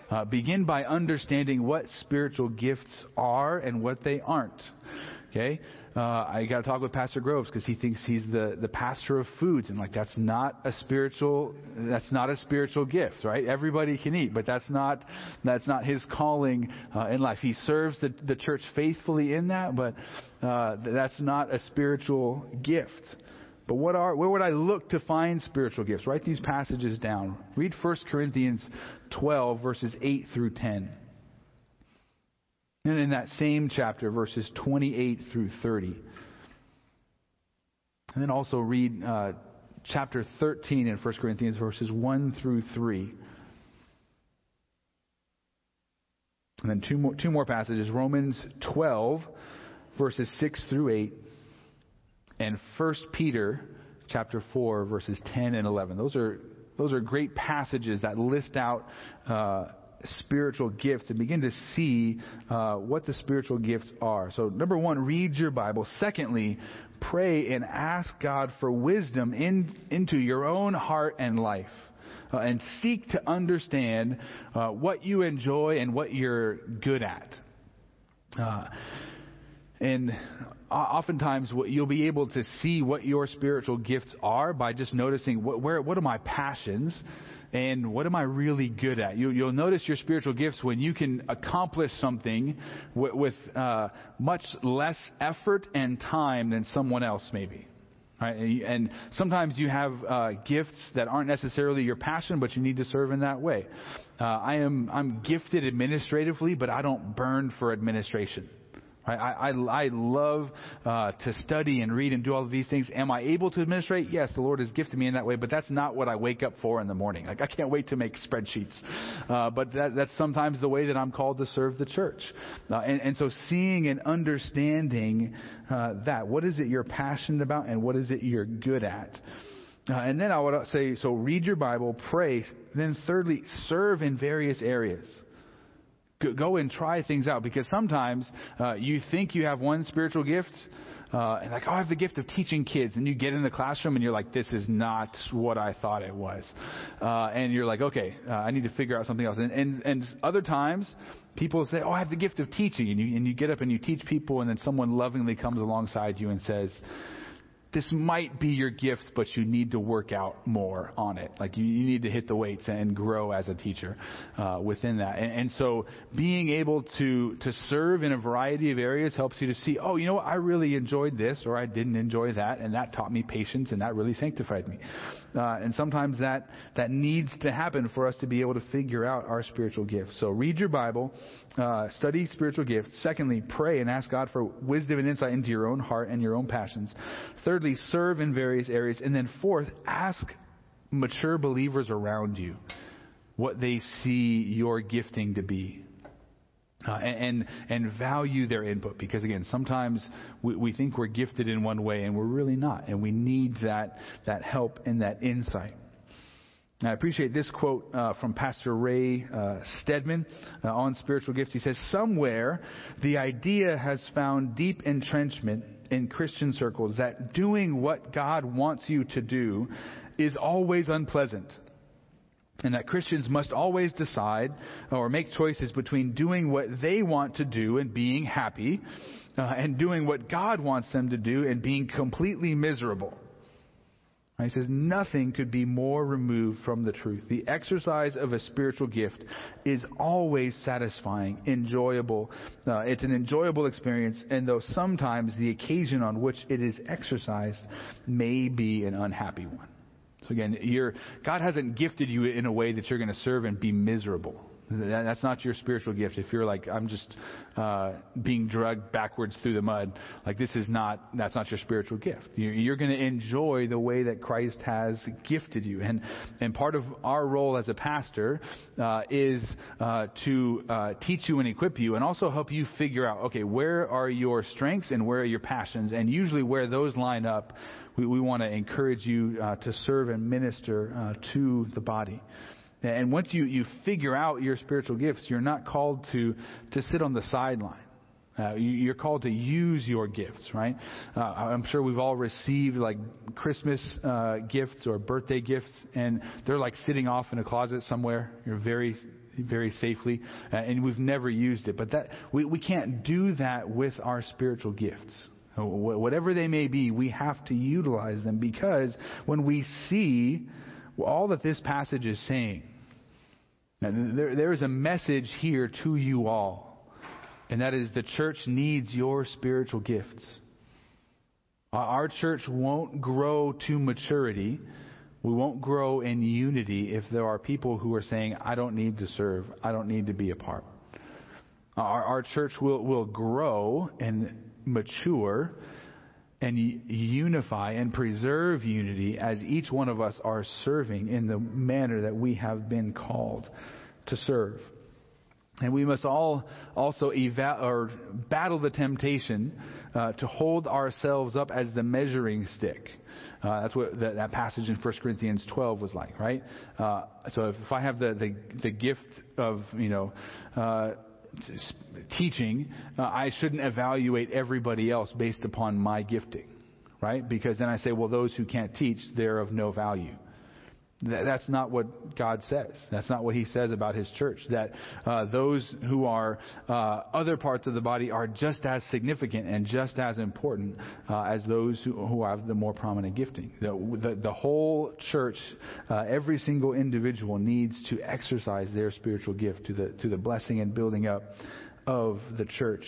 Uh, begin by understanding what spiritual gifts are and what they aren't. Okay, uh, I got to talk with Pastor Groves because he thinks he's the, the pastor of foods, and like that's not a spiritual that's not a spiritual gift, right? Everybody can eat, but that's not that's not his calling uh, in life. He serves the the church faithfully in that, but uh, that's not a spiritual gift. But what are, where would I look to find spiritual gifts? Write these passages down. Read 1 Corinthians 12, verses 8 through 10. And in that same chapter, verses 28 through 30. And then also read uh, chapter 13 in 1 Corinthians, verses 1 through 3. And then two more, two more passages Romans 12, verses 6 through 8 and 1 Peter chapter 4 verses 10 and 11. Those are those are great passages that list out uh, spiritual gifts and begin to see uh, what the spiritual gifts are. So, number one, read your Bible. Secondly, pray and ask God for wisdom in, into your own heart and life. Uh, and seek to understand uh, what you enjoy and what you're good at. Uh, And oftentimes you'll be able to see what your spiritual gifts are by just noticing what, where, what are my passions and what am I really good at? You, will notice your spiritual gifts when you can accomplish something with, with uh, much less effort and time than someone else maybe. Right? And sometimes you have uh, gifts that aren't necessarily your passion, but you need to serve in that way. Uh, I am I'm gifted administratively, but I don't burn for administration. I, I, I love uh, to study and read and do all of these things. Am I able to administrate? Yes, the Lord has gifted me in that way, but that's not what I wake up for in the morning. Like I can't wait to make spreadsheets, uh, but that, that's sometimes the way that I'm called to serve the church. Uh, and, and so, seeing and understanding uh, that, what is it you're passionate about, and what is it you're good at. Uh, and then I would say, so read your Bible, pray. Then thirdly, serve in various areas go and try things out because sometimes uh, you think you have one spiritual gift uh, and like oh i have the gift of teaching kids and you get in the classroom and you're like this is not what i thought it was. Uh, and you're like okay uh, i need to figure out something else. And, and and other times people say oh i have the gift of teaching and you and you get up and you teach people and then someone lovingly comes alongside you and says this might be your gift, but you need to work out more on it. Like you, you need to hit the weights and grow as a teacher uh, within that. And, and, so being able to to serve in a variety of areas helps you to see, oh, you know what, I really enjoyed this, or I didn't enjoy that, and that taught me patience, and that really sanctified me. Uh, and sometimes that that needs to happen for us to be able to figure out our spiritual gifts. So read your Bible, uh, study spiritual gifts. Secondly, pray and ask God for wisdom and insight into your own heart and your own passions. Thirdly, serve in various areas. And then fourth, ask mature believers around you what they see your gifting to be. Uh, and, and value their input because again sometimes we, we think we're gifted in one way and we're really not and we need that that help and that insight I appreciate this quote uh, from Pastor Ray uh, Stedman uh, on spiritual gifts. He says, Somewhere the idea has found deep entrenchment in Christian circles that doing what God wants you to do is always unpleasant. And that Christians must always decide or make choices between doing what they want to do and being happy uh, and doing what God wants them to do and being completely miserable. He says, nothing could be more removed from the truth. The exercise of a spiritual gift is always satisfying, enjoyable. Uh, it's an enjoyable experience, and though sometimes the occasion on which it is exercised may be an unhappy one. So again, God hasn't gifted you in a way that you're going to serve and be miserable. That's not your spiritual gift. If you're like, I'm just uh, being drugged backwards through the mud, like this is not, that's not your spiritual gift. You're going to enjoy the way that Christ has gifted you. And, and part of our role as a pastor uh, is uh, to uh, teach you and equip you and also help you figure out, okay, where are your strengths and where are your passions? And usually where those line up, we, we want to encourage you uh, to serve and minister uh, to the body. And once you, you figure out your spiritual gifts, you're not called to, to sit on the sideline. Uh, you, are called to use your gifts, right? Uh, I'm sure we've all received like Christmas uh, gifts or birthday gifts, and they're like sitting off in a closet somewhere. You're very, very safely, uh, and we've never used it. But that we, we can't do that with our spiritual gifts. Whatever they may be, we have to utilize them because when we see all that this passage is saying. There, there is a message here to you all, and that is the church needs your spiritual gifts. Our church won't grow to maturity. We won't grow in unity if there are people who are saying, I don't need to serve, I don't need to be a part. Our, our church will, will grow and mature and unify and preserve unity as each one of us are serving in the manner that we have been called to serve. And we must all also eva- or battle the temptation uh, to hold ourselves up as the measuring stick. Uh, that's what the, that passage in 1 Corinthians 12 was like, right? Uh, so if, if, I have the, the, the gift of, you know, uh, teaching, uh, I shouldn't evaluate everybody else based upon my gifting, right? Because then I say, well, those who can't teach, they're of no value. That's not what God says. That's not what He says about His church. That uh, those who are uh, other parts of the body are just as significant and just as important uh, as those who, who, have the more prominent gifting. The, the, the whole church, uh, every single individual needs to exercise their spiritual gift to the to the blessing and building up of the church.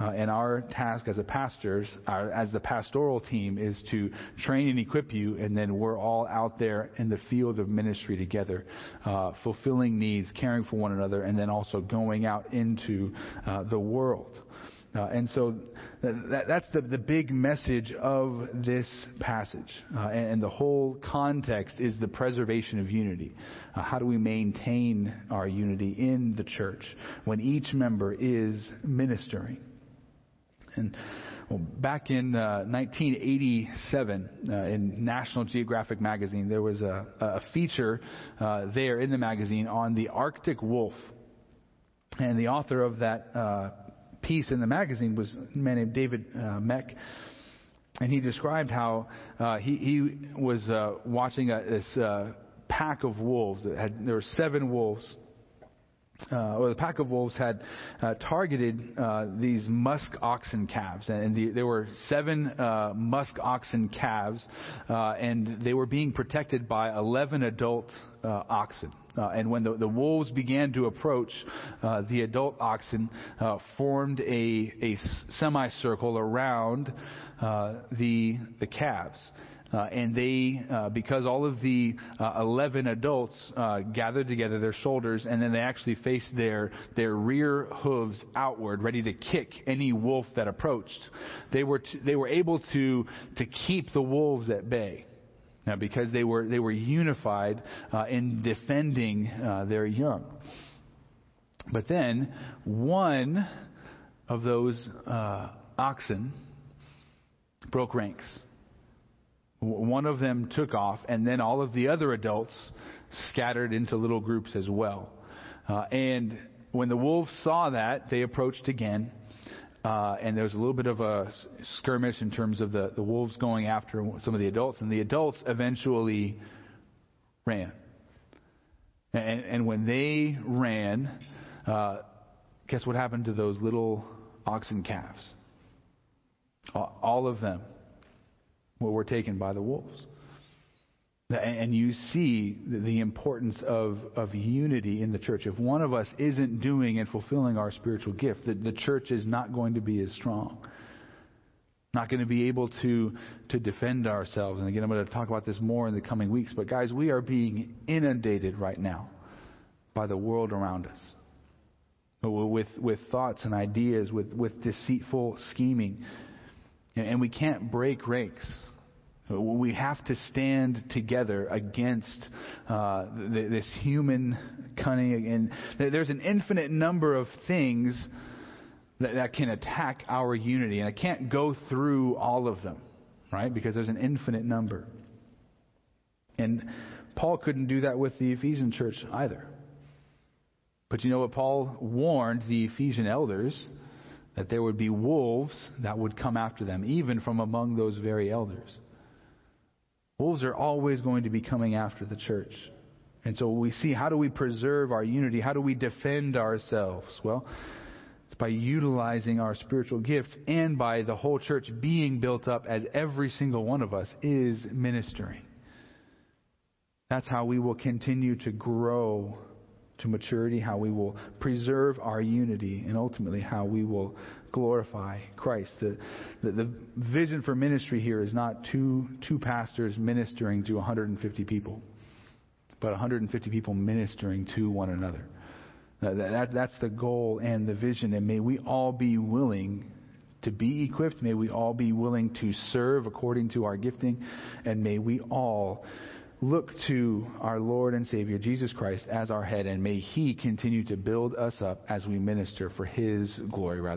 Uh, and our task as a pastors, our, as the pastoral team, is to train and equip you, and then we're all out there in the field of ministry together, uh, fulfilling needs, caring for one another, and then also going out into uh, the world. Uh, and so that, that's the, the big message of this passage. Uh, and, and, the whole context is the preservation of unity. Uh, how do we maintain our unity in the church when each member is ministering? And well, back in uh, 1987, uh, in National Geographic magazine, there was a, a feature uh, there in the magazine on the Arctic wolf. And the author of that uh, piece in the magazine was a man named David uh, Mech. And he described how uh, he, he was uh, watching a, this uh, pack of wolves. Had, there were seven wolves uh, or the pack of wolves had uh, targeted uh, these musk oxen calves, and the, there were seven uh, musk oxen calves, uh, and they were being protected by 11 adult uh, oxen. and when the, the, wolves began to approach, the adult oxen formed a, a semicircle around the the calves. Uh, and they, uh, because all of the uh, 11 adults uh, gathered together their shoulders, and then they actually faced their, their rear hooves outward, ready to kick any wolf that approached, they were, t- they were able to, to keep the wolves at bay. Now, because they were, they were unified uh, in defending uh, their young. But then, one of those oxen broke ranks. One of them took off, and then all of the other adults scattered into little groups as well. Uh, and when the wolves saw that, they approached again. Uh, and there was a little bit of a skirmish in terms of the, the wolves going after some of the adults. And the adults eventually ran. And, and when they ran, uh, guess what happened to those little oxen calves? All of them were taken by the wolves. And you see the importance of, of unity in the church. If one of us isn't doing and fulfilling our spiritual gift, the, the church is not going to be as strong. Not going to be able to, to defend ourselves. And again, I'm going to talk about this more in the coming weeks. But guys, we are being inundated right now by the world around us. With, with thoughts and ideas, with, with deceitful scheming. And we can't break ranks we have to stand together against uh, this human cunning. And there's an infinite number of things that, that can attack our unity. And I can't go through all of them, right? Because there's an infinite number. And Paul couldn't do that with the Ephesian church either. But you know what? Paul warned the Ephesian elders that there would be wolves that would come after them, even from among those very elders. Wolves are always going to be coming after the church. And so we see how do we preserve our unity? How do we defend ourselves? Well, it's by utilizing our spiritual gifts and by the whole church being built up as every single one of us is ministering. That's how we will continue to grow to maturity, how we will preserve our unity, and ultimately how we will glorify Christ. The, the, the, vision for ministry here is not two, two pastors ministering to 150 people, but 150 people ministering to one another. That, that, that's the goal and the vision, and may we all be willing to be equipped. May we all be willing to serve according to our gifting, and may we all look to our Lord and Savior Jesus Christ as our head, and may He continue to build us up as we minister for His glory. Rather.